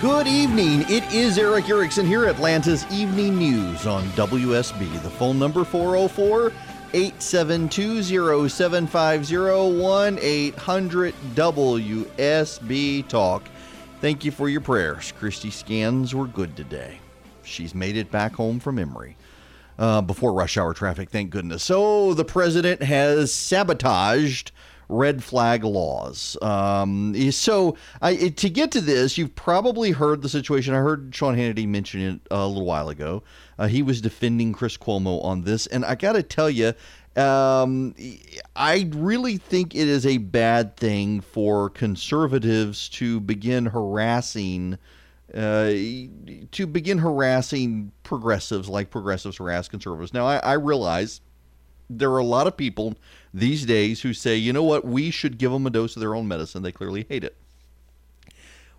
Good evening. It is Erick Erickson here, at Atlanta's Evening News on WSB. The phone number 404 872 0750 1 800 WSB Talk. Thank you for your prayers. Christy scans were good today. She's made it back home from Emory uh, before rush hour traffic, thank goodness. So the president has sabotaged red flag laws. Um, so I, to get to this, you've probably heard the situation. I heard Sean Hannity mention it a little while ago. Uh, he was defending Chris Cuomo on this, and I got to tell you. Um, I really think it is a bad thing for conservatives to begin harassing uh, to begin harassing progressives like progressives harass conservatives. Now, I, I realize there are a lot of people these days who say, you know what, we should give them a dose of their own medicine. They clearly hate it.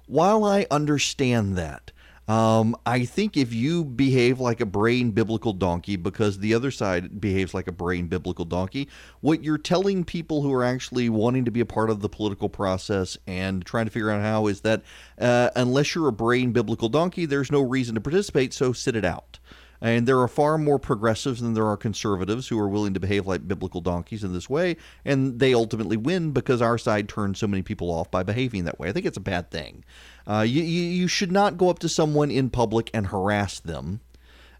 While I understand that, um, I think if you behave like a brain biblical donkey because the other side behaves like a brain biblical donkey, what you're telling people who are actually wanting to be a part of the political process and trying to figure out how is that uh, unless you're a brain biblical donkey, there's no reason to participate, so sit it out. And there are far more progressives than there are conservatives who are willing to behave like biblical donkeys in this way, and they ultimately win because our side turns so many people off by behaving that way. I think it's a bad thing. Uh, you, you, should not go up to someone in public and harass them.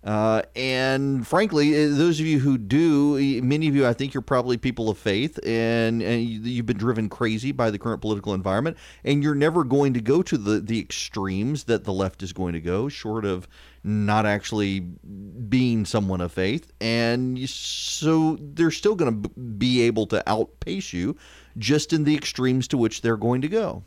Uh, and frankly, uh, those of you who do, many of you, I think you're probably people of faith, and, and you- you've been driven crazy by the current political environment, and you're never going to go to the, the extremes that the left is going to go, short of not actually being someone of faith. And so they're still going to be able to outpace you just in the extremes to which they're going to go.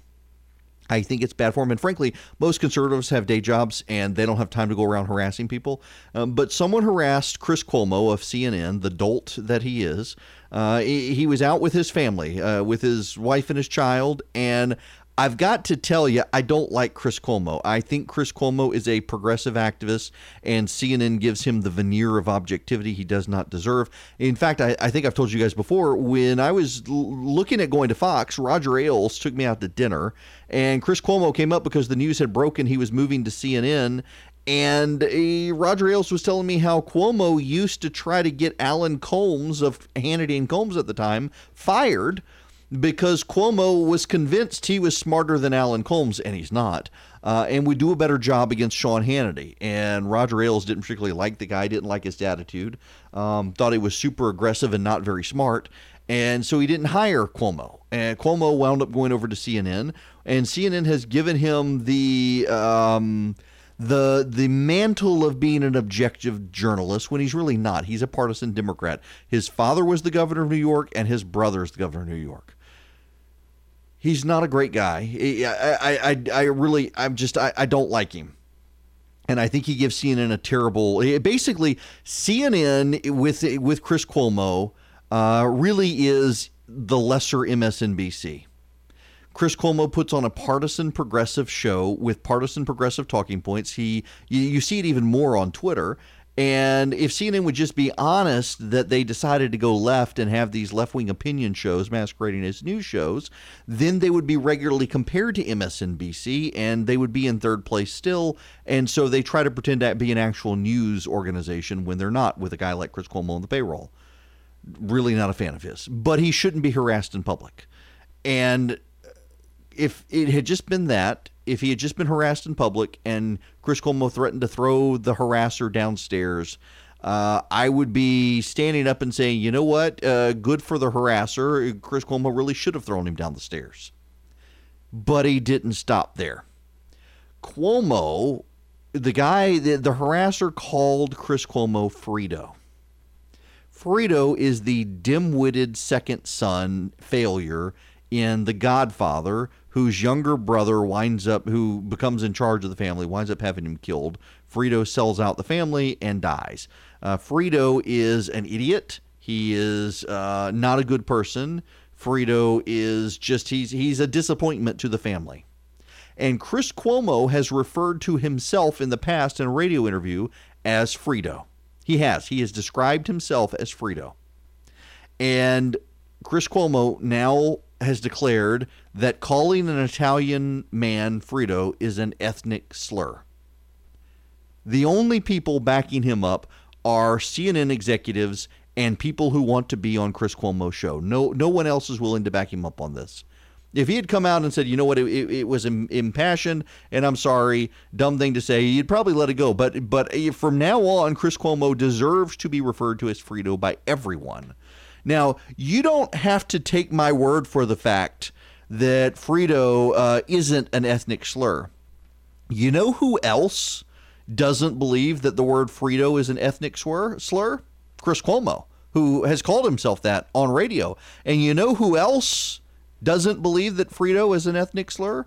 I think it's bad form. And frankly, most conservatives have day jobs and they don't have time to go around harassing people. Um, but someone harassed Chris Cuomo of CNN, the dolt that he is. Uh, he, he was out with his family, uh, with his wife and his child. And I've got to tell you, I don't like Chris Cuomo. I think Chris Cuomo is a progressive activist, and CNN gives him the veneer of objectivity he does not deserve. In fact, I, I think I've told you guys before, when I was l- looking at going to Fox, Roger Ailes took me out to dinner, and Chris Cuomo came up because the news had broken he was moving to CNN. And uh, Roger Ailes was telling me how Cuomo used to try to get Alan Colmes of Hannity and Colmes at the time fired because Cuomo was convinced he was smarter than Alan Colmes, and he's not. Uh, and would do a better job against Sean Hannity. And Roger Ailes didn't particularly like the guy, didn't like his attitude, um, thought he was super aggressive and not very smart. And so he didn't hire Cuomo. And Cuomo wound up going over to CNN, and CNN has given him the. Um, the the mantle of being an objective journalist when he's really not. He's a partisan Democrat. His father was the governor of New York, and his brother is the governor of New York. He's not a great guy. I I I, really I'm just I, I don't like him. And I think he gives CNN a terrible. Basically, CNN with with Chris Cuomo uh, really is the lesser MSNBC. Chris Cuomo puts on a partisan progressive show with partisan progressive talking points. He you, you see it even more on Twitter. And if CNN would just be honest that they decided to go left and have these left wing opinion shows masquerading as news shows, then they would be regularly compared to MSNBC and they would be in third place still. And so they try to pretend to be an actual news organization when they're not with a guy like Chris Cuomo on the payroll. Really not a fan of his, but he shouldn't be harassed in public. And if it had just been that, if he had just been harassed in public and Chris Cuomo threatened to throw the harasser downstairs, uh, I would be standing up and saying, you know what, uh, good for the harasser. Chris Cuomo really should have thrown him down the stairs. But he didn't stop there. Cuomo, the guy, the, the harasser called Chris Cuomo Fredo. Fredo is the dim witted second son failure in The Godfather whose younger brother winds up, who becomes in charge of the family, winds up having him killed. Fredo sells out the family and dies. Uh, Fredo is an idiot. He is uh, not a good person. Fredo is just he's he's a disappointment to the family. And Chris Cuomo has referred to himself in the past in a radio interview as Fredo. He has. He has described himself as Fredo. And Chris Cuomo now has declared that calling an Italian man Fredo is an ethnic slur. The only people backing him up are CNN executives and people who want to be on Chris Cuomo's show. No, no one else is willing to back him up on this. If he had come out and said, you know what, it, it, it was impassioned, and I'm sorry, dumb thing to say, you'd probably let it go. But but eh, from now on, Chris Cuomo deserves to be referred to as Fredo by everyone. Now, you don't have to take my word for the fact that Fredo uh, isn't an ethnic slur. You know who else doesn't believe that the word Fredo is an ethnic slur? slur? Chris Cuomo, who has called himself that on radio. And you know who else doesn't believe that Fredo is an ethnic slur?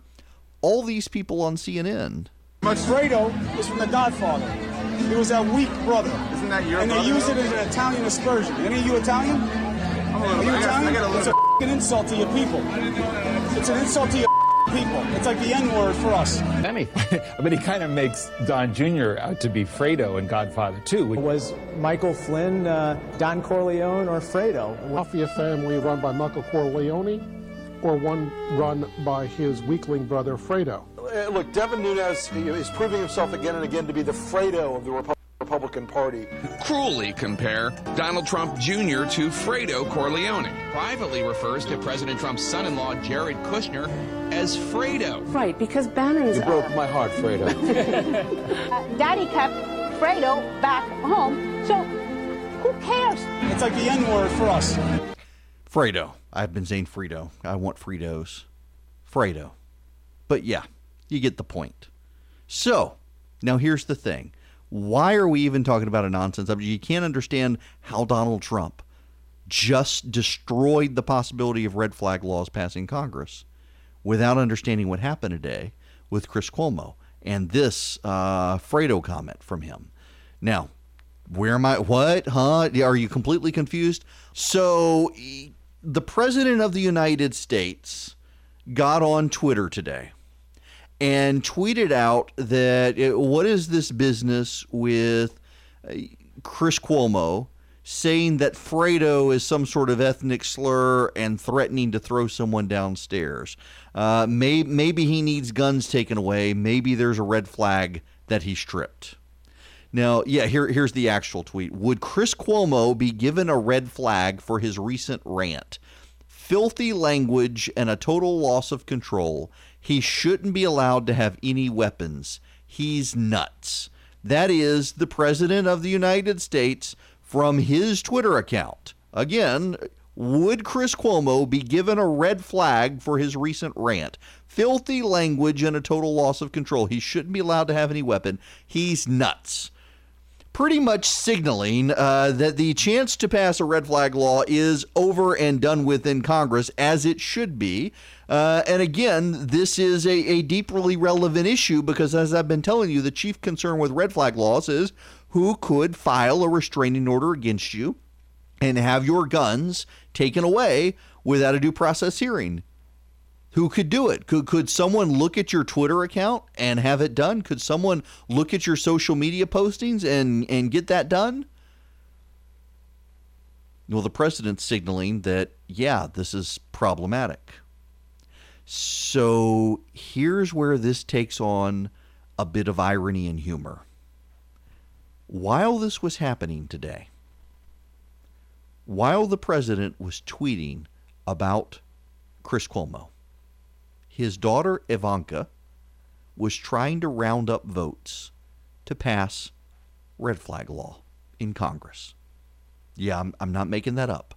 All these people on CNN. But Fredo is from The Godfather. He was that weak brother. Isn't that your And they brother? use it as an Italian aspersion. Any of you Italian? Are you I gotta- I Italian? gotta It's look. a f***ing insult to your people. It's an insult to your people. It's like the N-word for us. anything. but he kind of makes Don Jr. out to be Fredo in Godfather 2. Was Michael Flynn uh, Don Corleone or Fredo? Mafia family run by Michael Corleone or one run by his weakling brother Fredo? Uh, look, Devin Nunes is proving himself again and again to be the Fredo of the Repu- Republican Party. Cruelly compare Donald Trump Jr. to Fredo Corleone. Privately refers to President Trump's son in law, Jared Kushner, as Fredo. Right, because Bannon's. You broke my heart, Fredo. uh, Daddy kept Fredo back home, so who cares? It's like the N-word for us. Fredo. I've been saying Fredo. I want Fritos. Fredo. But yeah, you get the point. So, now here's the thing. Why are we even talking about a nonsense subject? You can't understand how Donald Trump just destroyed the possibility of red flag laws passing Congress without understanding what happened today with Chris Cuomo and this uh, Fredo comment from him. Now, where am I? What? Huh? Are you completely confused? So, the President of the United States got on Twitter today and tweeted out that uh, what is this business with uh, Chris Cuomo saying that Fredo is some sort of ethnic slur and threatening to throw someone downstairs. Uh, may, maybe he needs guns taken away. Maybe there's a red flag that he stripped. Now, yeah, here, here's the actual tweet. Would Chris Cuomo be given a red flag for his recent rant? Filthy language and a total loss of control. He shouldn't be allowed to have any weapons. He's nuts. That is the President of the United States from his Twitter account. Again, would Chris Cuomo be given a red flag for his recent rant? Filthy language and a total loss of control. He shouldn't be allowed to have any weapon. He's nuts pretty much signaling uh, that the chance to pass a red flag law is over and done with in Congress, as it should be. Uh, and again, this is a, a deeply relevant issue because, as I've been telling you, the chief concern with red flag laws is who could file a restraining order against you and have your guns taken away without a due process hearing. Who could do it? Could could someone look at your Twitter account and have it done? Could someone look at your social media postings and and get that done? Well, the president's signaling that yeah, this is problematic. So here's where this takes on a bit of irony and humor. While this was happening today, while the president was tweeting about Chris Cuomo, his daughter Ivanka was trying to round up votes to pass red flag law in Congress. Yeah, I'm, I'm not making that up.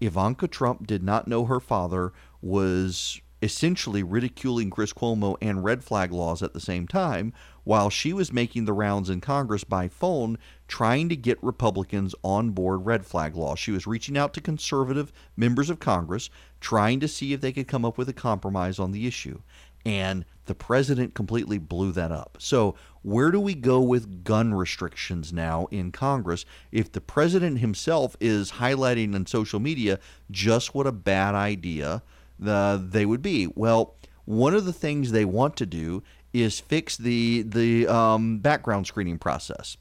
Ivanka Trump did not know her father was essentially ridiculing Chris Cuomo and red flag laws at the same time, while she was making the rounds in Congress by phone trying to get Republicans on board red flag laws. She was reaching out to conservative members of Congress, trying to see if they could come up with a compromise on the issue. And the president completely blew that up. So, where do we go with gun restrictions now in Congress if the president himself is highlighting on social media just what a bad idea uh, they would be? Well, one of the things they want to do is fix the the um, background screening process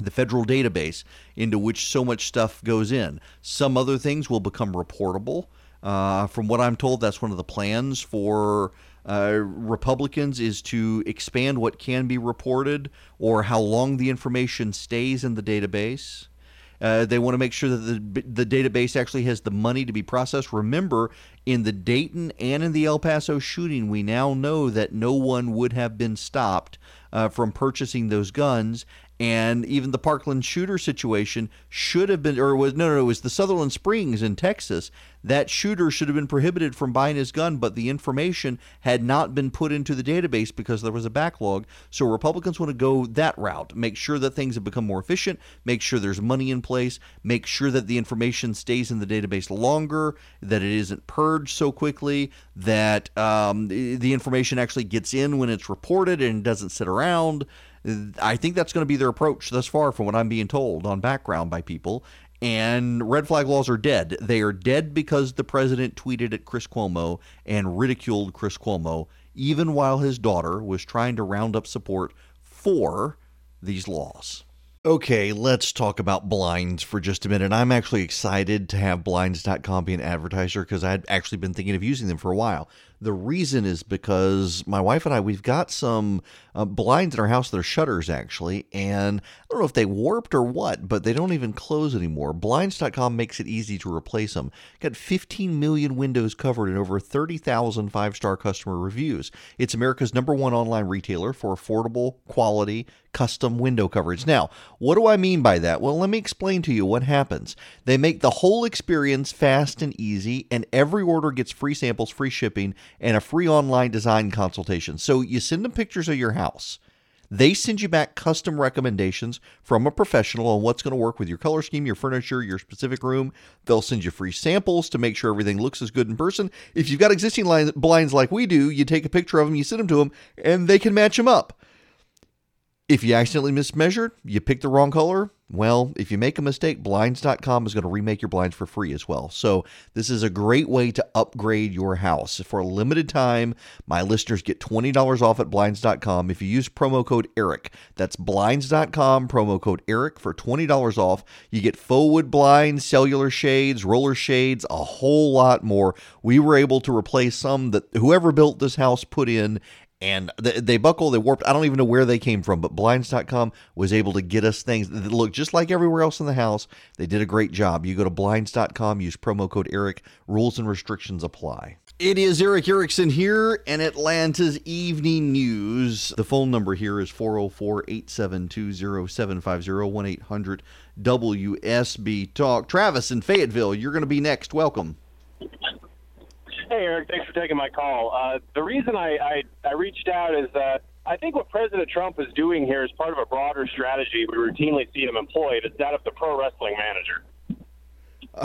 the federal database into which so much stuff goes in. Some other things will become reportable. Uh, from what I'm told, that's one of the plans for uh, Republicans is to expand what can be reported or how long the information stays in the database. Uh, they want to make sure that the, the database actually has the money to be processed. Remember, in the Dayton and in the El Paso shooting, we now know that no one would have been stopped uh, from purchasing those guns. And even the Parkland shooter situation should have been, or was no, no, it was the Sutherland Springs in Texas. That shooter should have been prohibited from buying his gun, but the information had not been put into the database because there was a backlog. So Republicans want to go that route, make sure that things have become more efficient, make sure there's money in place, make sure that the information stays in the database longer, that it isn't purged so quickly, that um, the information actually gets in when it's reported and doesn't sit around. I think that's going to be their approach thus far, from what I'm being told on background by people. And red flag laws are dead. They are dead because the president tweeted at Chris Cuomo and ridiculed Chris Cuomo, even while his daughter was trying to round up support for these laws. Okay, let's talk about blinds for just a minute. I'm actually excited to have blinds.com be an advertiser because I'd actually been thinking of using them for a while. The reason is because my wife and I, we've got some uh, blinds in our house that are shutters actually, and I don't know if they warped or what, but they don't even close anymore. Blinds.com makes it easy to replace them. Got 15 million windows covered and over 30,000 five star customer reviews. It's America's number one online retailer for affordable, quality, custom window coverage. Now, what do I mean by that? Well, let me explain to you what happens. They make the whole experience fast and easy, and every order gets free samples, free shipping, and a free online design consultation. So you send them pictures of your house. They send you back custom recommendations from a professional on what's going to work with your color scheme, your furniture, your specific room. They'll send you free samples to make sure everything looks as good in person. If you've got existing blinds like we do, you take a picture of them, you send them to them, and they can match them up. If you accidentally mismeasured, you picked the wrong color, well, if you make a mistake, blinds.com is going to remake your blinds for free as well. So, this is a great way to upgrade your house. For a limited time, my listeners get $20 off at blinds.com if you use promo code ERIC. That's blinds.com, promo code ERIC for $20 off. You get faux wood blinds, cellular shades, roller shades, a whole lot more. We were able to replace some that whoever built this house put in and they, they buckle, they warped. I don't even know where they came from, but blinds.com was able to get us things that look just like everywhere else in the house. They did a great job. You go to blinds.com, use promo code Eric, rules and restrictions apply. It is Erick Erickson here in Atlanta's Evening News. The phone number here is 404 872 0750 1 800 WSB Talk. Travis in Fayetteville, you're going to be next. Welcome. Hey, Eric. Thanks for taking my call. Uh, the reason I, I, I reached out is that I think what President Trump is doing here is part of a broader strategy we routinely see him employed. It's that of the pro wrestling manager.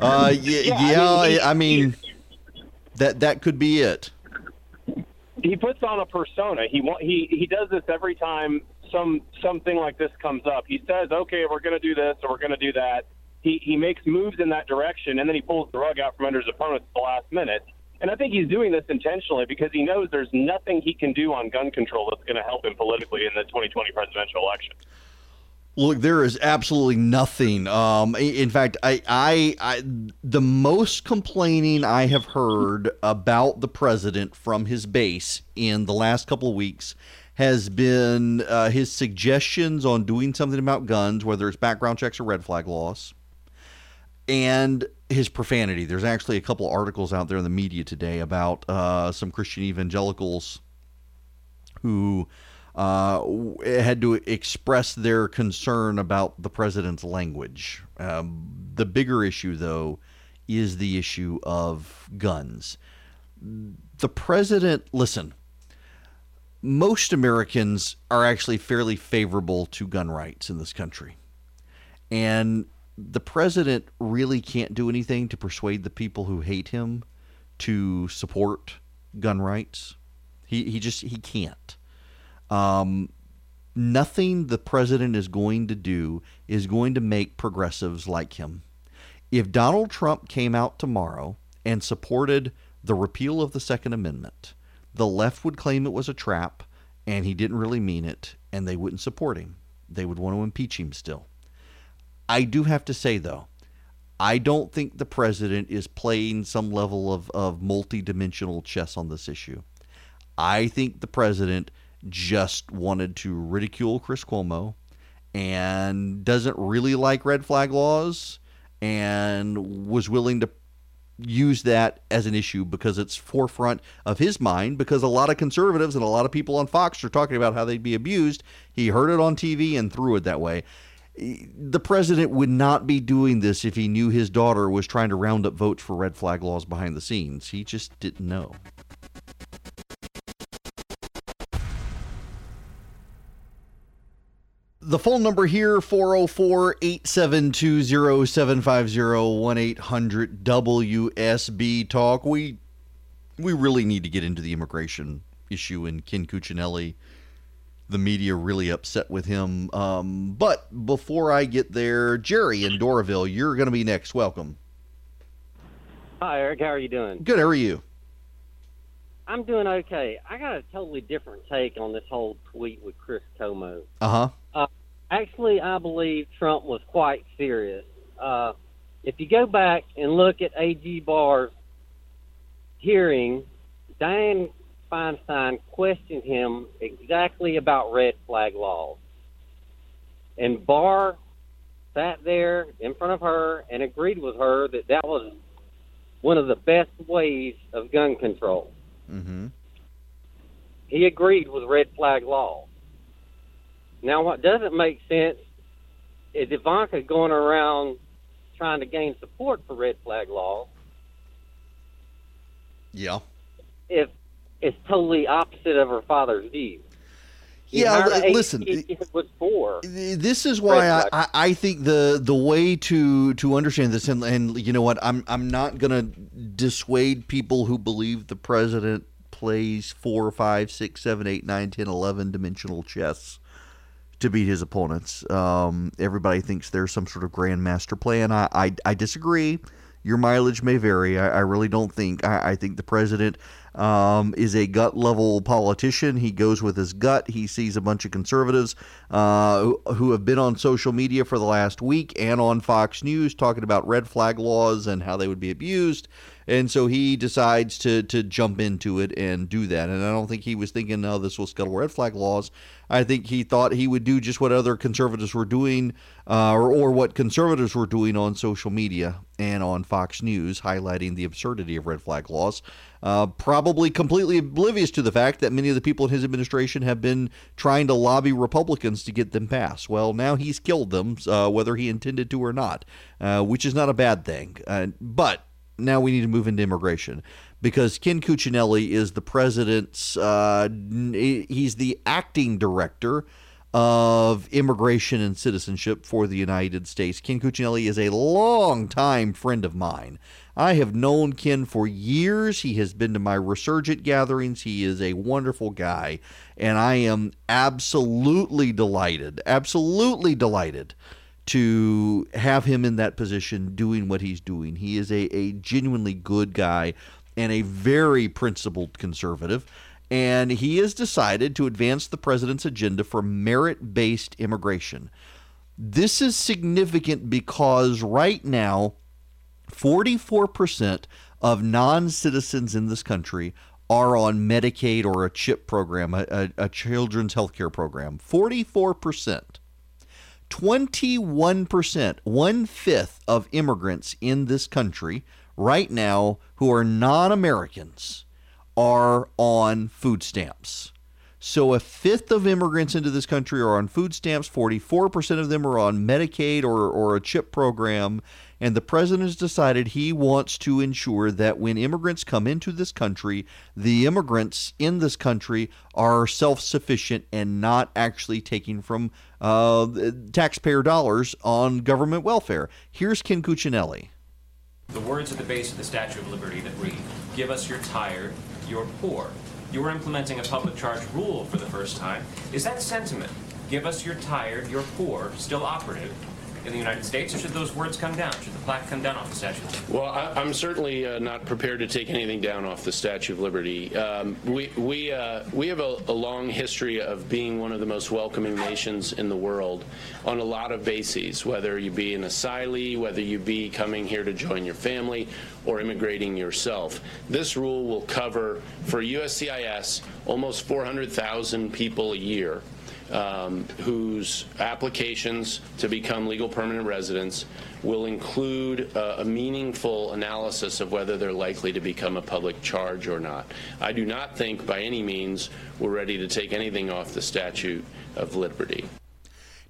uh, yeah, yeah, yeah I, mean, I mean that that could be it. He puts on a persona. He he he does this every time some something like this comes up. He says, "Okay, we're going to do this or we're going to do that." He, he makes moves in that direction, and then he pulls the rug out from under his opponents at the last minute. And I think he's doing this intentionally because he knows there's nothing he can do on gun control that's going to help him politically in the 2020 presidential election. Look, there is absolutely nothing. Um, in fact, I, I, I, the most complaining I have heard about the president from his base in the last couple of weeks has been uh, his suggestions on doing something about guns, whether it's background checks or red flag laws, and his profanity. There's actually a couple articles out there in the media today about uh, some Christian evangelicals who uh, had to express their concern about the president's language. Um, the bigger issue, though, is the issue of guns. The president, listen, most Americans are actually fairly favorable to gun rights in this country. And the president really can't do anything to persuade the people who hate him to support gun rights. He, he just he can't. Um, nothing the president is going to do is going to make progressives like him. If Donald Trump came out tomorrow and supported the repeal of the Second Amendment, the left would claim it was a trap and he didn't really mean it, and they wouldn't support him. They would want to impeach him still. I do have to say, though, I don't think the president is playing some level of, of multi-dimensional chess on this issue. I think the president just wanted to ridicule Chris Cuomo and doesn't really like red flag laws and was willing to use that as an issue because it's forefront of his mind because a lot of conservatives and a lot of people on Fox are talking about how they'd be abused. He heard it on TV and threw it that way. The president would not be doing this if he knew his daughter was trying to round up votes for red flag laws behind the scenes. He just didn't know. The phone number here 404 872 0750 1 800 WSB Talk. We we really need to get into the immigration issue and Ken Cuccinelli. The media really upset with him. Um, but before I get there, Jerry in Doraville, you're going to be next. Welcome. Hi, Eric. How are you doing? Good. How are you? I'm doing okay. I got a totally different take on this whole tweet with Chris Cuomo. Uh-huh. Uh, actually, I believe Trump was quite serious. Uh, if you go back and look at A.G. Barr's hearing, Dianne Feinstein questioned him exactly about red flag laws. And Barr sat there in front of her and agreed with her that that was one of the best ways of gun control. Mm-hmm. He agreed with red flag laws. Now, what doesn't make sense is Ivanka going around trying to gain support for red flag laws Yeah. if it's totally opposite of her father's view. He Yeah, hired listen, he- he was for. This is why I, I, I think the the way to to understand this and, and you know what I'm I'm not gonna dissuade people who believe the president plays four, five, six, seven, eight, nine, ten, eleven dimensional chess to beat his opponents. Um, everybody thinks there's some sort of grandmaster plan. I, I, I disagree. Your mileage may vary. I, I really don't think. I, I think the president um, is a gut level politician. He goes with his gut. He sees a bunch of conservatives uh, who, who have been on social media for the last week and on Fox News talking about red flag laws and how they would be abused. And so he decides to to jump into it and do that. And I don't think he was thinking, "No, this will scuttle red flag laws." I think he thought he would do just what other conservatives were doing, uh, or, or what conservatives were doing on social media and on Fox News, highlighting the absurdity of red flag laws. Uh, probably completely oblivious to the fact that many of the people in his administration have been trying to lobby Republicans to get them passed. Well, now he's killed them, uh, whether he intended to or not, uh, which is not a bad thing. Uh, but now we need to move into immigration because Ken Cuccinelli is the president's, uh, he's the acting director of immigration and citizenship for the United States. Ken Cuccinelli is a longtime friend of mine. I have known Ken for years. He has been to my resurgent gatherings. He is a wonderful guy. And I am absolutely delighted, absolutely delighted to have him in that position doing what he's doing. He is a, a genuinely good guy and a very principled conservative. And he has decided to advance the president's agenda for merit based immigration. This is significant because right now, 44% of non citizens in this country are on Medicaid or a CHIP program, a, a, a children's health care program. 44%. 21%, one fifth of immigrants in this country right now who are non Americans are on food stamps. So a fifth of immigrants into this country are on food stamps, 44% of them are on Medicaid or, or a CHIP program. And the president has decided he wants to ensure that when immigrants come into this country, the immigrants in this country are self sufficient and not actually taking from uh, taxpayer dollars on government welfare. Here's Ken Cuccinelli. The words at the base of the Statue of Liberty that read, Give us your tired, your poor. You are implementing a public charge rule for the first time. Is that sentiment, give us your tired, your poor, still operative in the United States, or should those words come down? Should the plaque come down off the Statue? Well, I, am certainly uh, not prepared to take anything down off the Statue of Liberty. Um, we we uh, we have a, a, long history of being one of the most welcoming nations in the world on a lot of bases. Whether you be an asylee, whether you be coming here to join your family, or immigrating yourself. This rule will cover for USCIS almost 400,000 people a year um, whose applications to become legal permanent residents will include uh, a meaningful analysis of whether they're likely to become a public charge or not. I do not think by any means we're ready to take anything off the statute of liberty.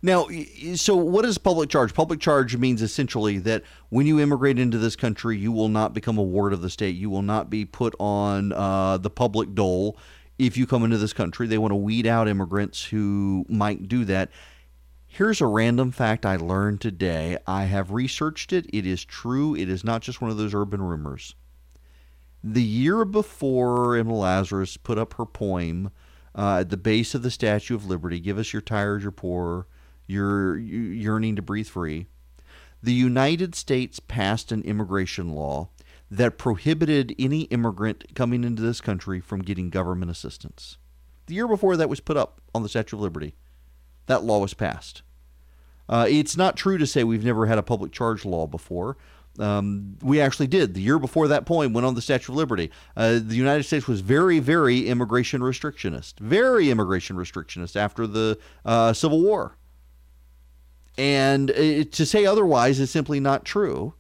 Now, so what is public charge? Public charge means essentially that when you immigrate into this country, you will not become a ward of the state. You will not be put on uh, the public dole if you come into this country. They want to weed out immigrants who might do that. Here's a random fact I learned today. I have researched it. It is true. It is not just one of those urban rumors. The year before Emma Lazarus put up her poem uh, at the base of the Statue of Liberty, Give Us Your Tired, Your Poor, Your Yearning to Breathe Free, the United States passed an immigration law that prohibited any immigrant coming into this country from getting government assistance. The year before that was put up on the Statue of Liberty, that law was passed. Uh, it's not true to say we've never had a public charge law before. Um, we actually did. The year before that point went on the Statue of Liberty. Uh, the United States was very, very immigration restrictionist, very immigration restrictionist after the uh, Civil War. And uh, to say otherwise is simply not true.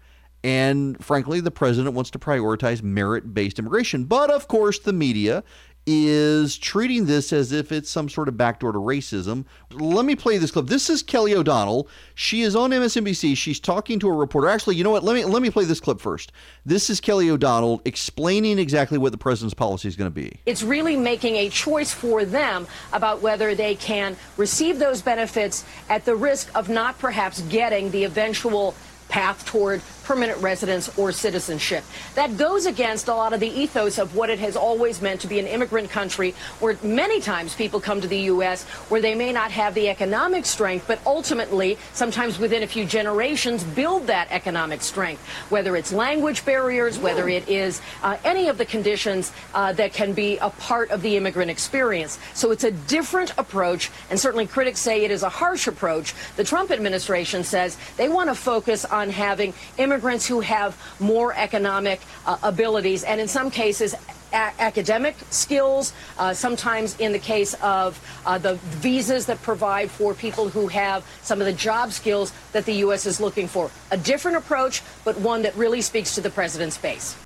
And frankly, the president wants to prioritize merit based immigration. But of course, the media is treating this as if it's some sort of backdoor to racism. Let me play this clip. This is Kelly O'Donnell. She is on MSNBC. She's talking to a reporter. Actually, you know what? Let me let me play this clip first. This is Kelly O'Donnell explaining exactly what the president's policy is going to be. It's really making a choice for them about whether they can receive those benefits at the risk of not perhaps getting the eventual path toward permanent residence or citizenship. That goes against a lot of the ethos of what it has always meant to be an immigrant country where many times people come to the U.S. where they may not have the economic strength, but ultimately, sometimes within a few generations, build that economic strength, whether it's language barriers, whether it is uh, any of the conditions uh, that can be a part of the immigrant experience. So it's a different approach, and certainly critics say it is a harsh approach. The Trump administration says they want to focus having immigrants immigrants who have more economic uh, abilities and in some cases academic skills, uh, sometimes in the case of uh, the visas that provide for people who have some of the job skills that the U.S. is looking for. A different approach, but one that really speaks to the president's base.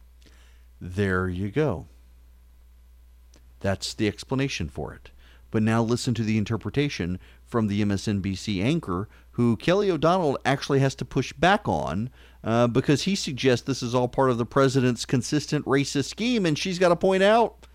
There you go. That's the explanation for it. But now listen to the interpretation from the MSNBC anchor, who Kelly O'Donnell actually has to push back on uh, because he suggests this is all part of the president's consistent racist scheme, and she's got to point out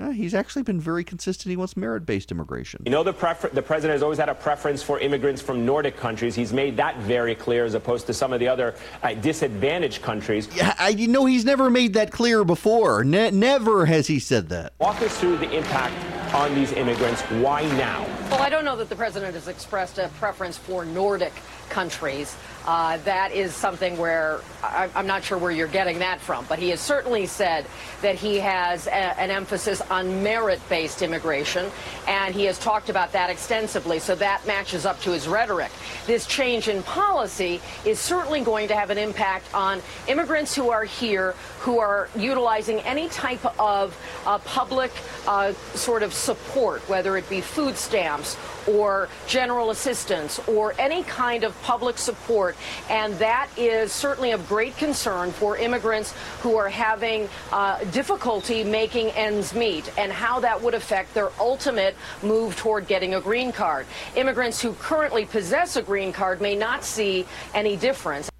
uh, he's actually been very consistent. He wants merit based immigration. You know, the, prefer- the president has always had a preference for immigrants from Nordic countries. He's made that very clear as opposed to some of the other uh, disadvantaged countries. Yeah, I, you know, he's never made that clear before. Ne- never has he said that. Walk us through the impact on these immigrants. Why now? Well, I don't know that the president has expressed a preference for Nordic countries. Uh, that is something where I, am not sure where you're getting that from, but he has certainly said that he has a, an emphasis on merit based immigration, and he has talked about that extensively, so that matches up to his rhetoric. This change in policy is certainly going to have an impact on immigrants who are here who are utilizing any type of uh, public uh, sort of support, whether it be food stamps or general assistance or any kind of public support. And that is certainly of great concern for immigrants who are having uh, difficulty making ends meet and how that would affect their ultimate move toward getting a green card. Immigrants who currently possess a green card may not see any difference.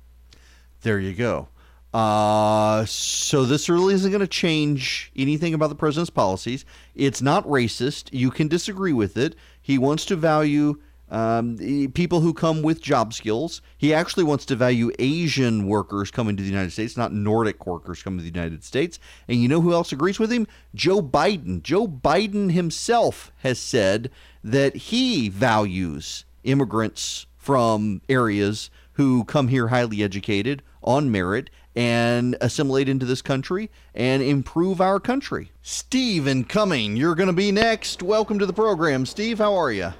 There you go. Uh, so this really isn't going to change anything about the president's policies. It's not racist. You can disagree with it. He wants to value um, people who come with job skills. He actually wants to value Asian workers coming to the United States, not Nordic workers coming to the United States. And you know who else agrees with him? Joe Biden. Joe Biden himself has said that he values immigrants from areas who come here highly educated on merit and assimilate into this country and improve our country. Steve in Cumming, you're going to be next. Welcome to the program, Steve. How are you?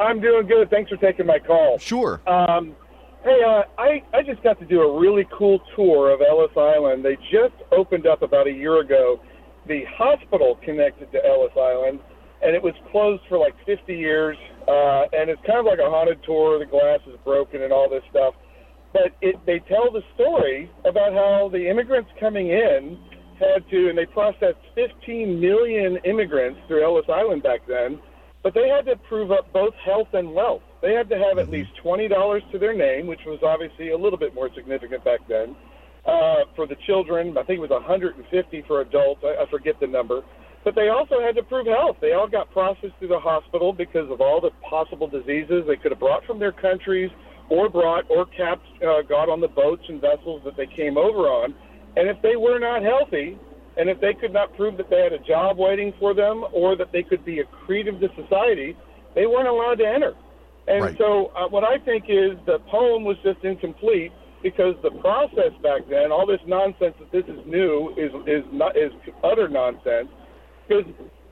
I'm doing good. Thanks for taking my call. Sure. Um, hey, uh, I I just got to do a really cool tour of Ellis Island. They just opened up about a year ago. The hospital connected to Ellis Island, and it was closed for like 50 years. Uh, and it's kind of like a haunted tour. The glass is broken and all this stuff but it, they tell the story about how the immigrants coming in had to, and they processed 15 million immigrants through Ellis Island back then, but they had to prove up both health and wealth. They had to have at least $20 to their name, which was obviously a little bit more significant back then. Uh, for the children, I think it was 150 for adults. I, I forget the number. But they also had to prove health. They all got processed through the hospital because of all the possible diseases they could have brought from their countries or brought or kept, uh, got on the boats and vessels that they came over on. And if they were not healthy, and if they could not prove that they had a job waiting for them or that they could be accretive to society, they weren't allowed to enter. And right. so, uh, what I think is the poem was just incomplete because the process back then, all this nonsense that this is new, is is not is utter nonsense. Because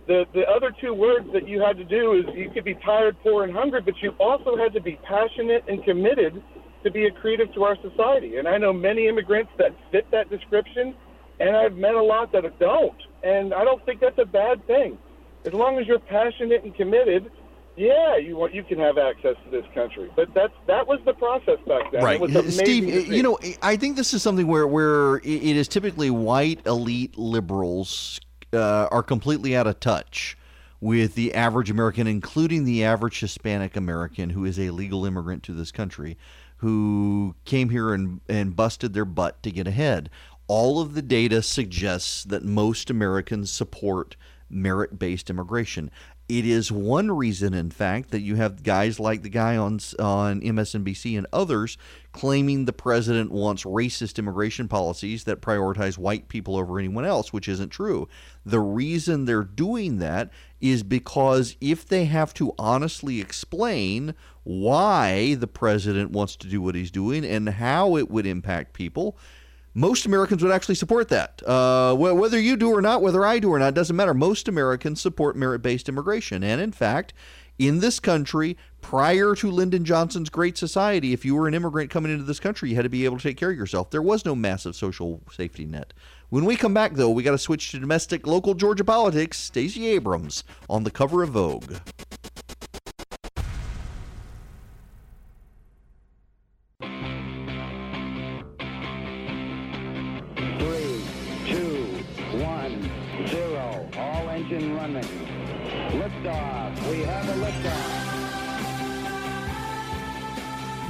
the the other two words that you had to do is you could be tired, poor, and hungry, but you also had to be passionate and committed to be accretive to our society. And I know many immigrants that fit that description, and I've met a lot that don't. And I don't think that's a bad thing. As long as you're passionate and committed, yeah, you want you can have access to this country. But that's that was the process back then. Right, Steve. Eh, you know, I think this is something where where it is typically white elite liberals uh, are completely out of touch with the average American, including the average Hispanic American who is a legal immigrant to this country, who came here and, and busted their butt to get ahead. All of the data suggests that most Americans support merit based immigration. It is one reason, in fact, that you have guys like the guy on on MSNBC and others claiming the president wants racist immigration policies that prioritize white people over anyone else, which isn't true. The reason they're doing that is because if they have to honestly explain why the president wants to do what he's doing and how it would impact people, most Americans would actually support that. Uh, whether you do or not, whether I do or not, doesn't matter. Most Americans support merit based immigration. And in fact, in this country, prior to Lyndon Johnson's Great Society, if you were an immigrant coming into this country, you had to be able to take care of yourself. There was no massive social safety net. When we come back, though, we got to switch to domestic, local Georgia politics. Stacey Abrams on the cover of Vogue.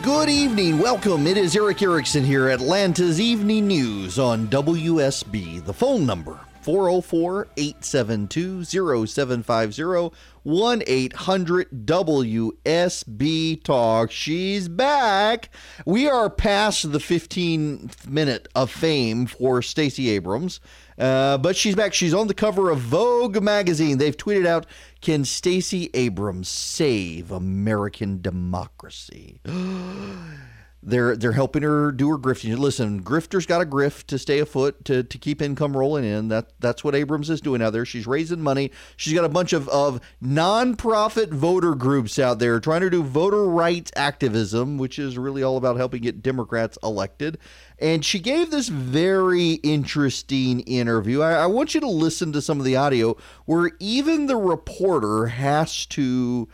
Good evening. Welcome. It is Erick Erickson here, Atlanta's Evening News on WSB. The phone number 404 872 0750 1 800 WSB Talk. She's back. We are past the 15 minute of fame for Stacey Abrams, uh, but she's back. She's on the cover of Vogue magazine. They've tweeted out Can Stacey Abrams save American democracy? they're they're helping her do her grifting. Listen, grifter's got a grift to stay afoot to, to keep income rolling in. That that's what Abrams is doing out there. She's raising money. She's got a bunch of, of nonprofit voter groups out there trying to do voter rights activism, which is really all about helping get Democrats elected. And she gave this very interesting interview. I, I want you to listen to some of the audio where even the reporter has to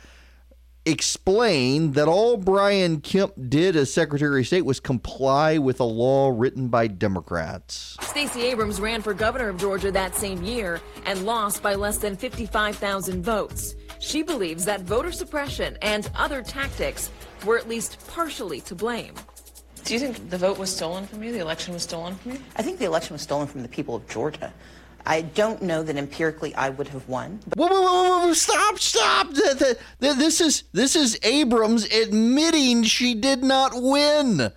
explained that all Brian Kemp did as Secretary of State was comply with a law written by Democrats. Stacey Abrams ran for governor of Georgia that same year and lost by less than 55,000 votes. She believes that voter suppression and other tactics were at least partially to blame. Do you think the vote was stolen from you? The election was stolen from you? I think the election was stolen from the people of Georgia. I don't know that empirically I would have won. Whoa, whoa, whoa, whoa, stop, stop. This is this is Abrams admitting she did not win.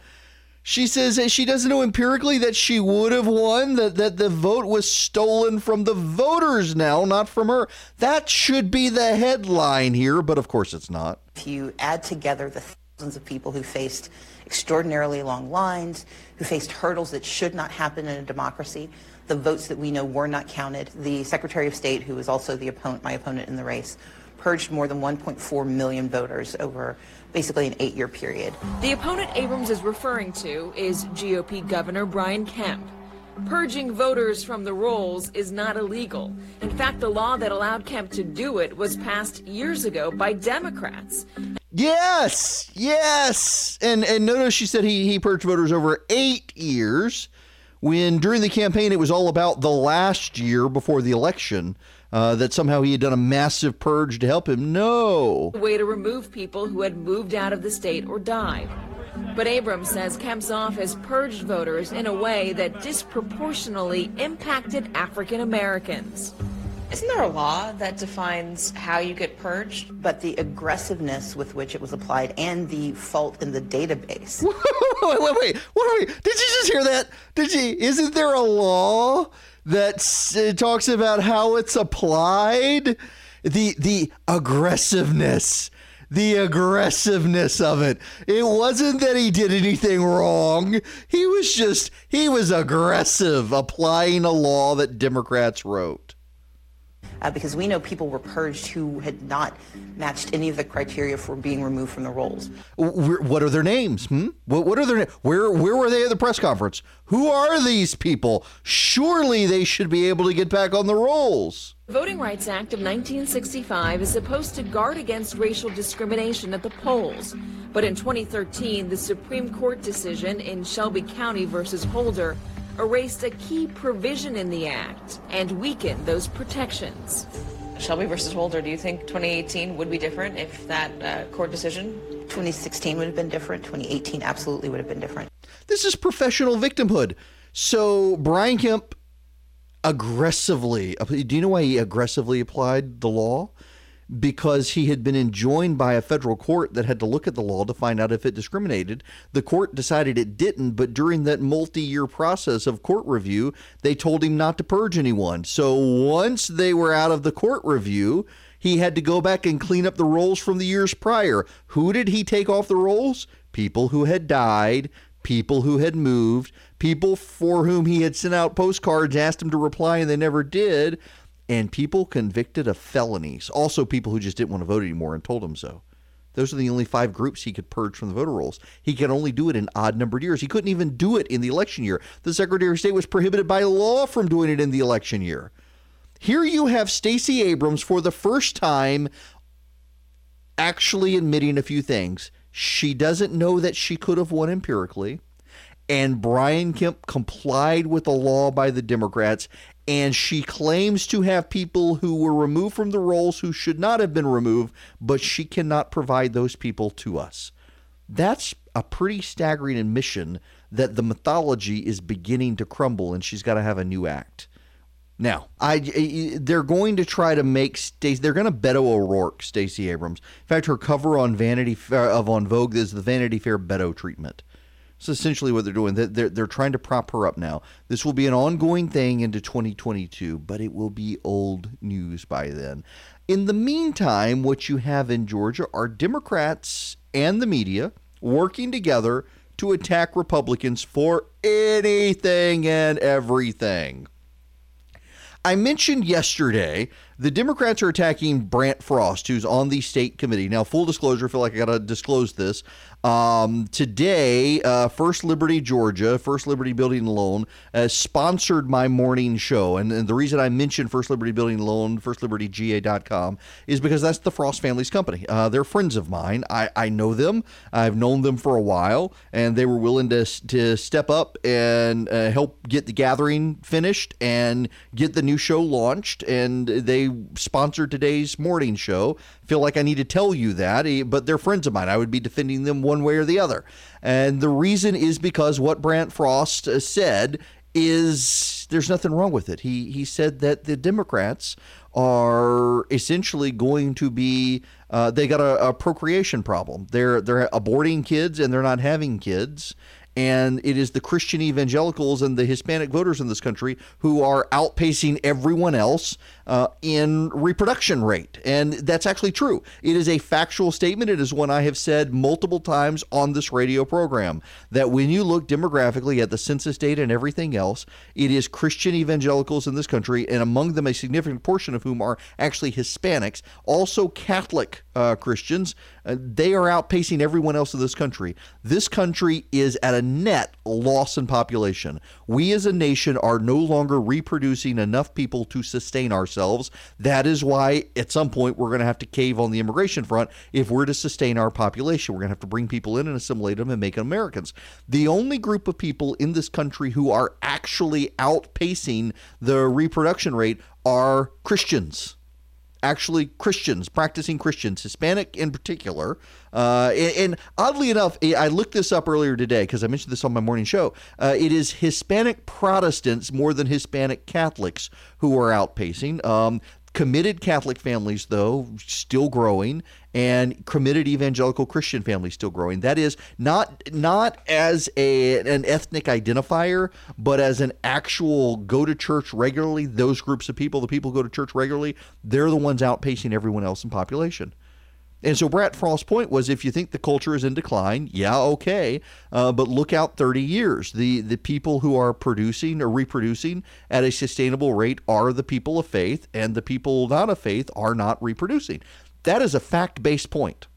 She says that she doesn't know empirically that she would have won, that, that the vote was stolen from the voters now, not from her. That should be the headline here, but of course it's not. If you add together the thousands of people who faced extraordinarily long lines, who faced hurdles that should not happen in a democracy, the votes that we know were not counted. The Secretary of State, who was also the opponent, my opponent in the race, purged more than 1.4 million voters over basically an eight-year period. The opponent Abrams is referring to is GOP Governor Brian Kemp. Purging voters from the rolls is not illegal. In fact, the law that allowed Kemp to do it was passed years ago by Democrats. Yes, yes. And and notice she said he, he purged voters over eight years when during the campaign it was all about the last year before the election. Uh, that somehow he had done a massive purge to help him. No. Way to remove people who had moved out of the state or died. But Abrams says Kemp's office purged voters in a way that disproportionately impacted African Americans. Isn't there a law that defines how you get purged? But the aggressiveness with which it was applied and the fault in the database. wait, wait, wait, wait, wait. Did you just hear that? Did you? Isn't there a law that uh, talks about how it's applied? The the aggressiveness the aggressiveness of it. It wasn't that he did anything wrong. He was just, he was aggressive applying a law that Democrats wrote uh, because we know people were purged who had not matched any of the criteria for being removed from the rolls. What are their names? Hmm? What, what are their where where were they at the press conference? Who are these people? Surely they should be able to get back on the rolls. The Voting Rights Act of 1965 is supposed to guard against racial discrimination at the polls. But in 2013, the Supreme Court decision in Shelby County versus Holder erased a key provision in the act and weakened those protections. Shelby versus Holder, do you think 2018 would be different if that uh, court decision? 2016 would have been different. 2018 absolutely would have been different. This is professional victimhood. So Brian Kemp aggressively, do you know why he aggressively applied the law? Because he had been enjoined by a federal court that had to look at the law to find out if it discriminated. The court decided it didn't, but during that multi year process of court review, they told him not to purge anyone. So once they were out of the court review, he had to go back and clean up the rolls from the years prior. Who did he take off the rolls? People who had died, people who had moved, people for whom he had sent out postcards, asked him to reply, and they never did and people convicted of felonies. Also, people who just didn't want to vote anymore and told him so. Those are the only five groups he could purge from the voter rolls. He could only do it in odd numbered years. He couldn't even do it in the election year. The Secretary of State was prohibited by law from doing it in the election year. Here you have Stacey Abrams for the first time actually admitting a few things. She doesn't know that she could have won empirically and Brian Kemp complied with the law by the Democrats, and she claims to have people who were removed from the rolls who should not have been removed, but she cannot provide those people to us. That's a pretty staggering admission that the mythology is beginning to crumble and she's got to have a new act. Now, I they're going to try to make Stacey. They're going to Beto O'Rourke Stacey Abrams. In fact, her cover on Vanity of on Vogue is the Vanity Fair Beto treatment. It's essentially what they're doing. They're, they're trying to prop her up now. This will be an ongoing thing into 2022, but it will be old news by then. In the meantime, what you have in Georgia are Democrats and the media working together to attack Republicans for anything and everything. I mentioned yesterday the Democrats are attacking Brant Frost, who's on the state committee. Now, full disclosure, I feel like I got to disclose this. Um, today, uh, First Liberty Georgia, First Liberty Building Loan, uh, sponsored my morning show. And, and, the reason I mentioned First Liberty Building Loan, firstlibertyga.com, is because that's the Frost family's company. Uh, they're friends of mine. I, I know them. I've known them for a while, and they were willing to, to step up and uh, help get the gathering finished and get the new show launched. And they sponsored today's morning show. Feel like I need to tell you that, eh, but they're friends of mine. I would be defending them one way or the other. And the reason is because what Brant Frost uh, said is there's nothing wrong with it. He he said that the Democrats are essentially going to be uh, they got a, a procreation problem. They're they're aborting kids and they're not having kids and it is the Christian evangelicals and the Hispanic voters in this country who are outpacing everyone else uh, in reproduction rate. And that's actually true. It is a factual statement. It is one I have said multiple times on this radio program that when you look demographically at the census data and everything else, it is Christian evangelicals in this country, and among them, a significant portion of whom are actually Hispanics, also Catholic uh, Christians. Uh, they are outpacing everyone else in this country. This country is at a net loss in population. We as a nation are no longer reproducing enough people to sustain ourselves. That is why at some point we're going to have to cave on the immigration front if we're to sustain our population. We're going to have to bring people in and assimilate them and make them Americans. The only group of people in this country who are actually outpacing the reproduction rate are Christians actually Christians, practicing Christians, Hispanic in particular. Uh, and, and, oddly enough, I looked this up earlier today because I mentioned this on my morning show. Uh, it is Hispanic Protestants more than Hispanic Catholics who are outpacing. Um, committed Catholic families, though, still growing, and committed evangelical Christian families still growing. That is not not as a an ethnic identifier, but as an actual go to church regularly. Those groups of people, the people who go to church regularly, they're the ones outpacing everyone else in population. And so Brant Frost's point was, if you think the culture is in decline, yeah, okay, uh, but look out 30 years. The the people who are producing or reproducing at a sustainable rate are the people of faith, and the people not of faith are not reproducing. That is a fact based point.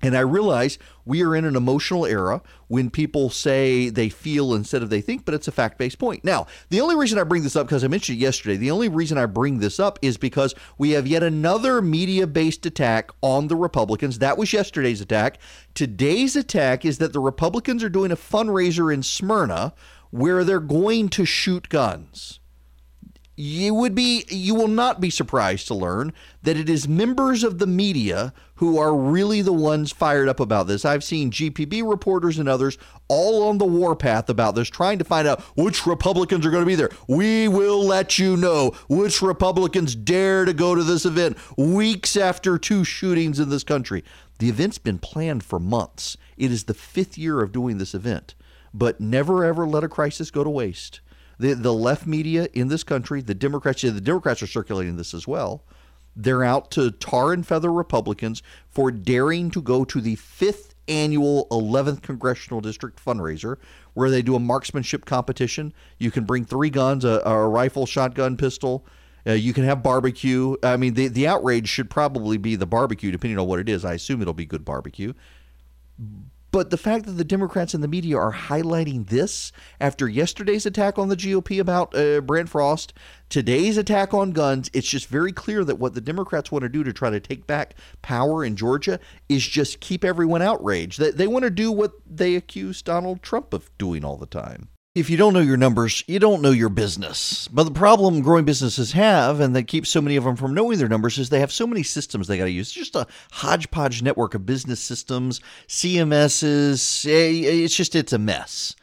And I realize we are in an emotional era when people say they feel instead of they think, but it's a fact based point. Now, the only reason I bring this up, because I mentioned it yesterday, the only reason I bring this up is because we have yet another media based attack on the Republicans. That was yesterday's attack. Today's attack is that the Republicans are doing a fundraiser in Smyrna where they're going to shoot guns you would be you will not be surprised to learn that it is members of the media who are really the ones fired up about this. I've seen GPB reporters and others all on the warpath about this trying to find out which Republicans are going to be there. We will let you know which Republicans dare to go to this event weeks after two shootings in this country. The event's been planned for months. It is the 5th year of doing this event. But never ever let a crisis go to waste the the left media in this country, the Democrats, the Democrats are circulating this as well. They're out to tar and feather Republicans for daring to go to the fifth annual 11th congressional district fundraiser where they do a marksmanship competition. You can bring three guns, a, a rifle, shotgun, pistol. Uh, you can have barbecue. I mean, the, the outrage should probably be the barbecue, depending on what it is. I assume it'll be good barbecue. But the fact that the Democrats and the media are highlighting this after yesterday's attack on the GOP about uh, Brant Frost, today's attack on guns, it's just very clear that what the Democrats want to do to try to take back power in Georgia is just keep everyone outraged. They, they want to do what they accuse Donald Trump of doing all the time. If you don't know your numbers, you don't know your business. But the problem growing businesses have, and that keeps so many of them from knowing their numbers, is they have so many systems they got to use. It's just a hodgepodge network of business systems, CMSs. It's just, it's a mess.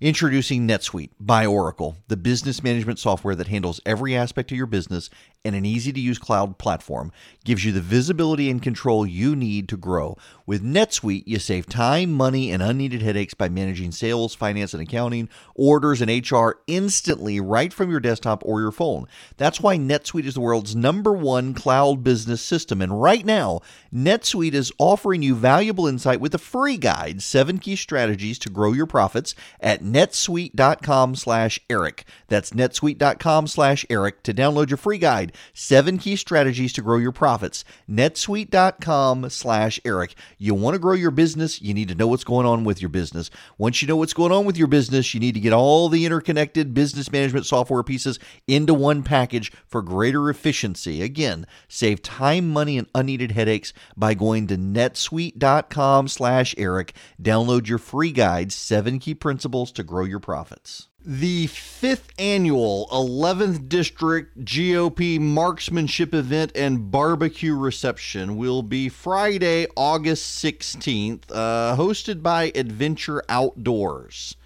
Introducing NetSuite by Oracle, the business management software that handles every aspect of your business and an easy to use cloud platform gives you the visibility and control you need to grow. With NetSuite, you save time, money, and unneeded headaches by managing sales, finance, and accounting, orders, and HR instantly right from your desktop or your phone. That's why NetSuite is the world's number one cloud business system. And right now, NetSuite is offering you valuable insight with a free guide, seven key strategies to grow your profits at netsuite.com slash Eric. That's netsuite.com slash Eric to download your free guide, seven key strategies to grow your profits. netsuite.com slash Eric. You want to grow your business, you need to know what's going on with your business. Once you know what's going on with your business, you need to get all the interconnected business management software pieces into one package for greater efficiency. Again, save time, money, and unneeded headaches by going to netsuite.com slash Eric. Download your free guide, seven key principles to grow your profits. The fifth annual 11th District GOP marksmanship event and barbecue reception will be Friday, August 16th, uh, hosted by Adventure Outdoors.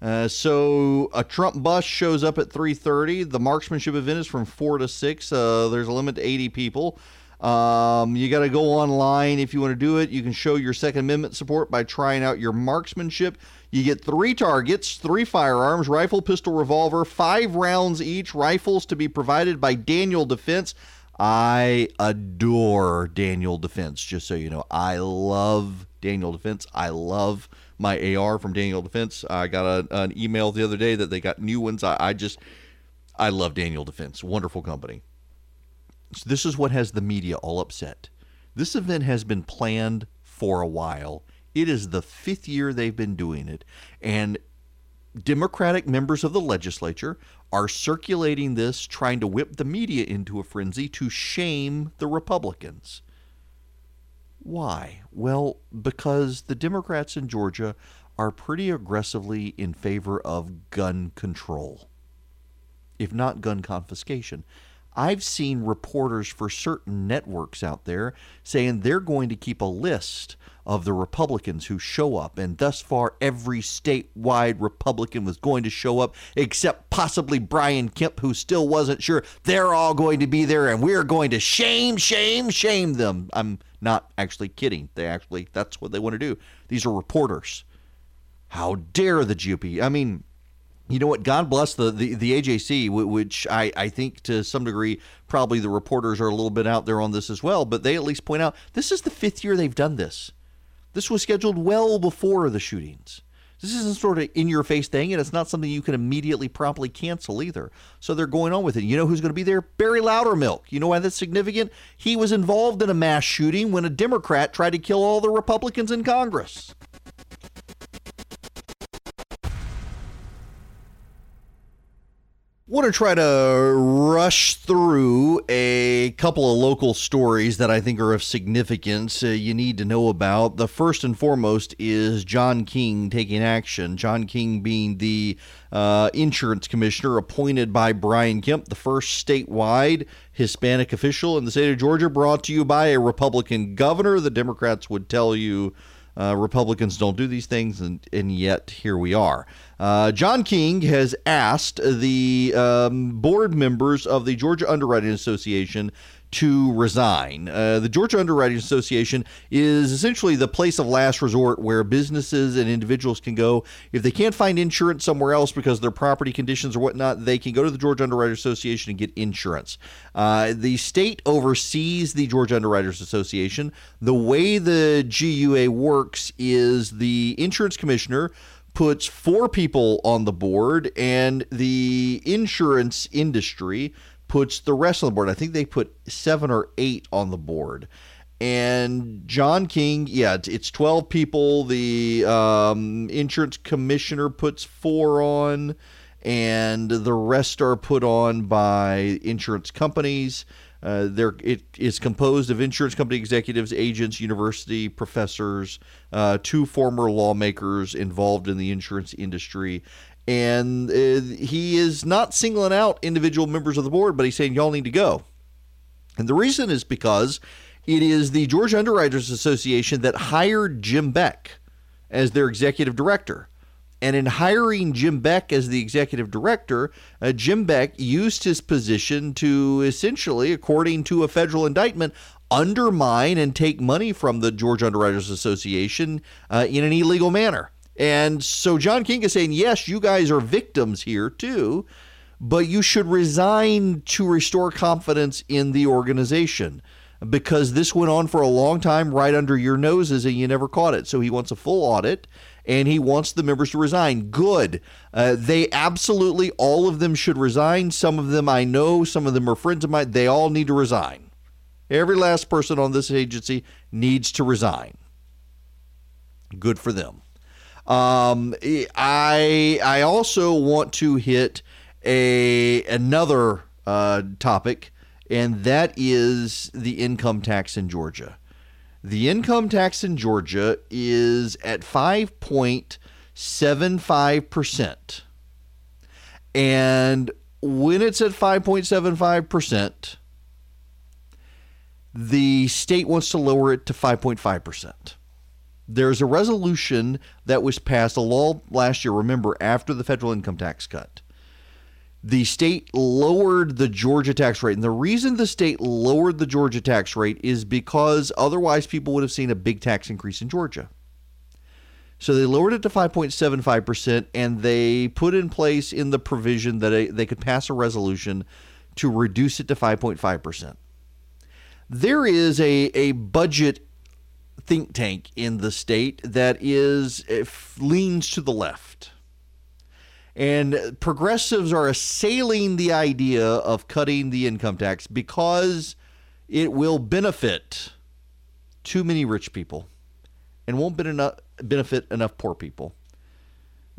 Uh, so a Trump bus shows up at 3:30. The marksmanship event is from 4 to 6. Uh, there's a limit to 80 people. Um, you got to go online if you want to do it. You can show your Second Amendment support by trying out your marksmanship. You get three targets, three firearms rifle, pistol, revolver, five rounds each, rifles to be provided by Daniel Defense. I adore Daniel Defense, just so you know. I love Daniel Defense. I love my AR from Daniel Defense. I got a, an email the other day that they got new ones. I, I just, I love Daniel Defense. Wonderful company. So this is what has the media all upset. This event has been planned for a while. It is the fifth year they've been doing it. And Democratic members of the legislature are circulating this, trying to whip the media into a frenzy to shame the Republicans. Why? Well, because the Democrats in Georgia are pretty aggressively in favor of gun control, if not gun confiscation. I've seen reporters for certain networks out there saying they're going to keep a list of the Republicans who show up. And thus far, every statewide Republican was going to show up, except possibly Brian Kemp, who still wasn't sure. They're all going to be there, and we're going to shame, shame, shame them. I'm not actually kidding. They actually, that's what they want to do. These are reporters. How dare the GOP? I mean, you know what? God bless the, the, the AJC, which I, I think to some degree probably the reporters are a little bit out there on this as well, but they at least point out this is the fifth year they've done this. This was scheduled well before the shootings. This isn't sort of in your face thing, and it's not something you can immediately promptly cancel either. So they're going on with it. You know who's going to be there? Barry Loudermilk. You know why that's significant? He was involved in a mass shooting when a Democrat tried to kill all the Republicans in Congress. Want to try to rush through a couple of local stories that I think are of significance uh, you need to know about. The first and foremost is John King taking action. John King being the uh, insurance commissioner appointed by Brian Kemp, the first statewide Hispanic official in the state of Georgia, brought to you by a Republican governor. The Democrats would tell you uh, Republicans don't do these things, and, and yet here we are. Uh, John King has asked the um, board members of the Georgia Underwriting Association to resign. Uh, the Georgia Underwriting Association is essentially the place of last resort where businesses and individuals can go. If they can't find insurance somewhere else because their property conditions or whatnot, they can go to the Georgia Underwriters Association and get insurance. Uh, the state oversees the Georgia Underwriters Association. The way the GUA works is the insurance commissioner puts four people on the board, and the insurance industry puts the rest on the board. I think they put seven or eight on the board. And John King, yeah, it's 12 people. The um, insurance commissioner puts four on, and the rest are put on by insurance companies. Uh, there, it is composed of insurance company executives, agents, university professors, uh, two former lawmakers involved in the insurance industry, and uh, he is not singling out individual members of the board, but he's saying y'all need to go. And the reason is because it is the Georgia Underwriters Association that hired Jim Beck as their executive director. And in hiring Jim Beck as the executive director, uh, Jim Beck used his position to essentially, according to a federal indictment, undermine and take money from the Georgia Underwriters Association uh, in an illegal manner. And so John King is saying, yes, you guys are victims here too, but you should resign to restore confidence in the organization because this went on for a long time right under your noses and you never caught it. So he wants a full audit and he wants the members to resign. Good. Uh, they absolutely, all of them should resign. Some of them I know, some of them are friends of mine. They all need to resign. Every last person on this agency needs to resign. Good for them. Um, I I also want to hit a another uh, topic, and that is the income tax in Georgia. The income tax in Georgia is at five point seven five percent, and when it's at five point seven five percent, the state wants to lower it to five point five percent there's a resolution that was passed, a law last year, remember, after the federal income tax cut. The state lowered the Georgia tax rate. And the reason the state lowered the Georgia tax rate is because otherwise people would have seen a big tax increase in Georgia. So they lowered it to 5.75%, and they put in place in the provision that they could pass a resolution to reduce it to 5.5%. There is a, a budget think tank in the state that is eh, leans to the left. And progressives are assailing the idea of cutting the income tax because it will benefit too many rich people and won't benefit enough poor people.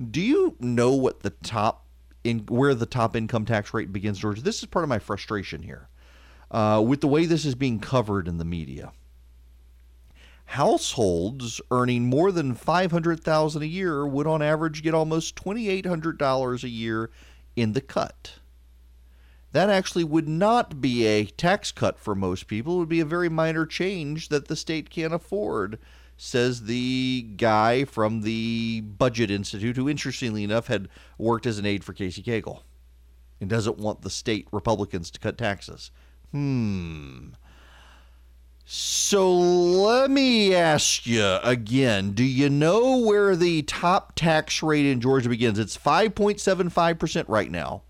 Do you know what the top in where the top income tax rate begins, George? This is part of my frustration here uh, with the way this is being covered in the media households earning more than 500,000 a year would on average get almost $2800 a year in the cut. That actually would not be a tax cut for most people. It would be a very minor change that the state can't afford, says the guy from the Budget Institute, who, interestingly enough, had worked as an aide for Casey Cagle and doesn't want the state Republicans to cut taxes. Hmm. So let me ask you again do you know where the top tax rate in Georgia begins? It's 5.75% right now.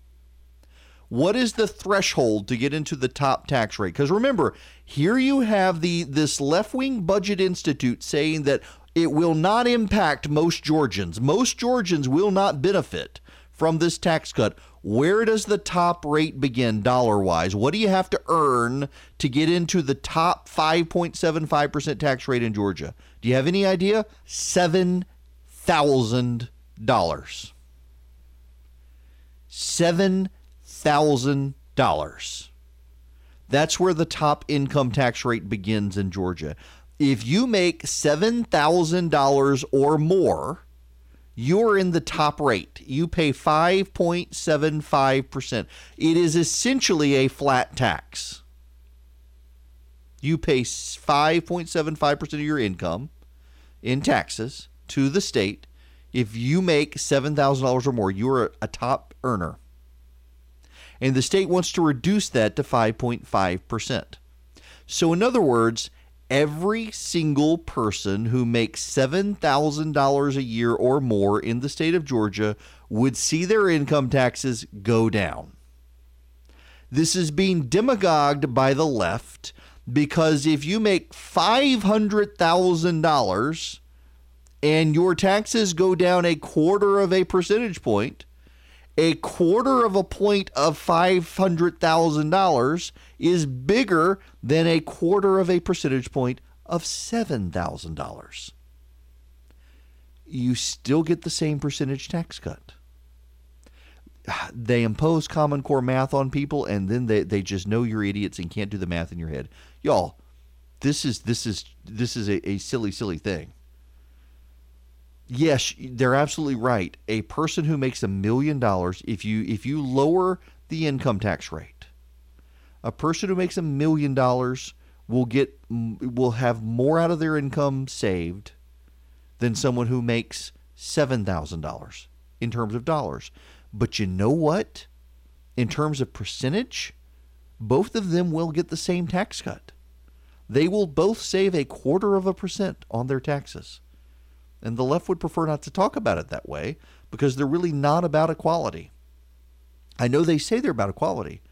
What is the threshold to get into the top tax rate? Because remember, here you have the this left-wing budget institute saying that it will not impact most Georgians. Most Georgians will not benefit from this tax cut. Where does the top rate begin dollar wise? What do you have to earn to get into the top 5.75% tax rate in Georgia? Do you have any idea? $7,000. $7,000. That's where the top income tax rate begins in Georgia. If you make $7,000 or more, you're in the top rate. You pay 5.75%. It is essentially a flat tax. You pay 5.75% of your income in taxes to the state. If you make $7,000 or more, you're a top earner. And the state wants to reduce that to 5.5%. So, in other words, every single person who makes $7,000 a year or more in the state of Georgia would see their income taxes go down. This is being demagogued by the left because if you make $500,000 and your taxes go down a quarter of a percentage point, a quarter of a point of $500,000 is bigger than a quarter of a percentage point of $7,000. You still get the same percentage tax cut. They impose Common Core math on people and then they, they just know you're idiots and can't do the math in your head. Y'all, this is this is this is a, a silly, silly thing yes, they're absolutely right. A person who makes a million dollars, if you if you lower the income tax rate, a person who makes a million dollars will get will have more out of their income saved than someone who makes $7,000 in terms of dollars. But you know what? In terms of percentage, both of them will get the same tax cut. They will both save a quarter of a percent on their taxes. And the left would prefer not to talk about it that way because they're really not about equality. I know they say they're about equality,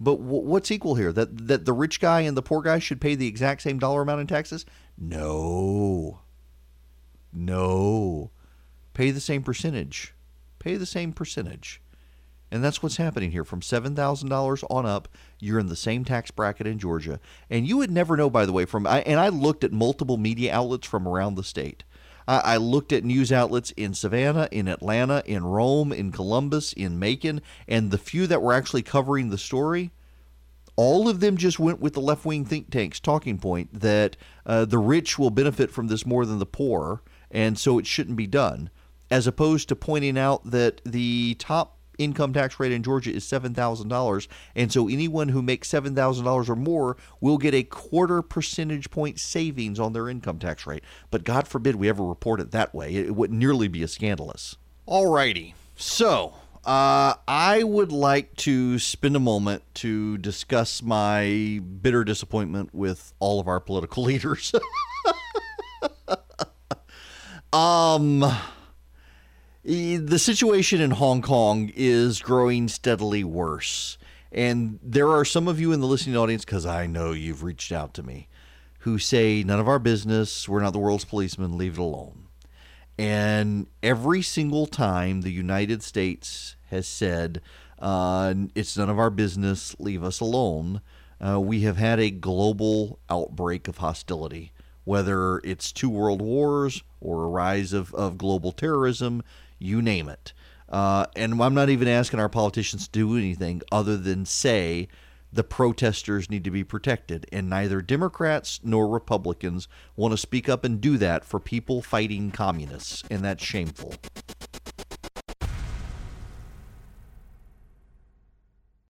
but w- what's equal here? That that the rich guy and the poor guy should pay the exact same dollar amount in taxes? No. No. Pay the same percentage. Pay the same percentage. And that's what's happening here. From $7,000 on up, you're in the same tax bracket in Georgia. And you would never know, by the way, from I, and I looked at multiple media outlets from around the state. I, looked at news outlets in Savannah, in Atlanta, in Rome, in Columbus, in Macon, and the few that were actually covering the story, all of them just went with the left wing think tank's talking point that uh, the rich will benefit from this more than the poor, and so it shouldn't be done, as opposed to pointing out that the top income tax rate in Georgia is $7,000. And so anyone who makes $7,000 or more will get a quarter percentage point savings on their income tax rate. But God forbid we ever report it that way. It would nearly be a scandalous. All righty. So uh, I would like to spend a moment to discuss my bitter disappointment with all of our political leaders. um the situation in Hong Kong is growing steadily worse. And there are some of you in the listening audience, because I know you've reached out to me, who say, none of our business, we're not the world's policeman, leave it alone. And every single time the United States has said, uh, it's none of our business, leave us alone, uh, we have had a global outbreak of hostility. Whether it's two world wars or a rise of, of global terrorism, you name it. Uh, and I'm not even asking our politicians to do anything other than say the protesters need to be protected. And neither Democrats nor Republicans want to speak up and do that for people fighting communists. And that's shameful.